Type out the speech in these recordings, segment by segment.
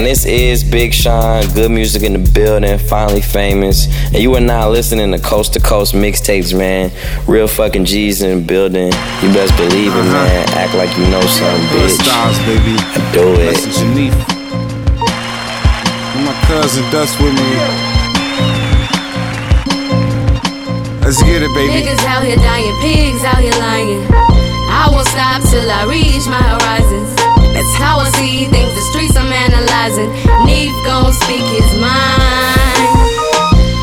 And this is Big Sean, good music in the building, finally famous. And you are now listening to Coast to Coast mixtapes, man. Real fucking G's in the building. You best believe it, Uh-huh. man. Act like you know something, Hood bitch. Styles, baby. I do it. Listen, Geneva. And my cousin Dust with me. Let's get it, baby. Niggas out here dying, pigs out here lying. I won't stop till I reach my horizons. That's how I see things, the streets I'm analyzing. Neef gon' speak his mind.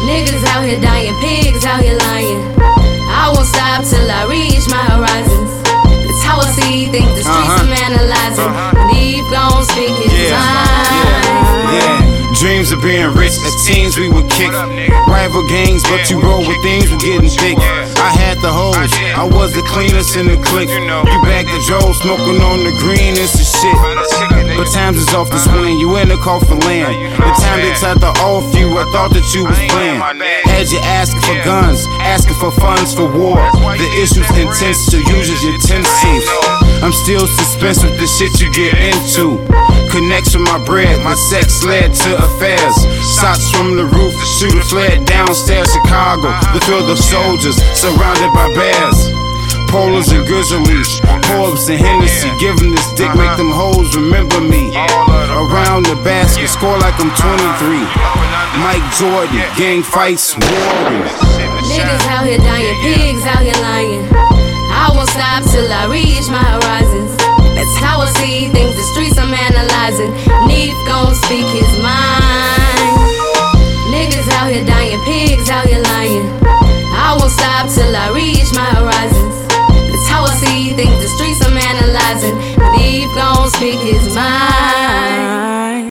Niggas out here dying, pigs out here lying. I won't stop till I reach my horizons. That's how I see things, the streets Uh-huh. I'm analyzing. Neef of being rich. As teens, we would kick rival gangs, but you roll with things were getting thick. I had the hose, I was the cleanest in the clique. You back the Joe, smoking on the greenest and the shit. But times is off the swing, you in the coffin land. The time they tried to off you, I thought that you was playing. Had you asking for guns, asking for funds for war. The issue's intense, so use as your tenses. I'm still suspense with the shit you get into. Connects with my bread, my sex led to affairs. Shots from the roof, the shooter fled downstairs Chicago. The field of soldiers surrounded by bears. Polars and Grizzlies, Forbes and Hennessy, giving this dick, make them hoes remember me. Around the basket, score like I'm 23. Mike Jordan, gang fights, warriors. Niggas out here dying, pigs out here lying. His mind. Niggas out here dying, pigs out here lying. I won't stop till I reach my horizons. That's how I see things, the streets I'm analyzing. Neef gon' speak his mind.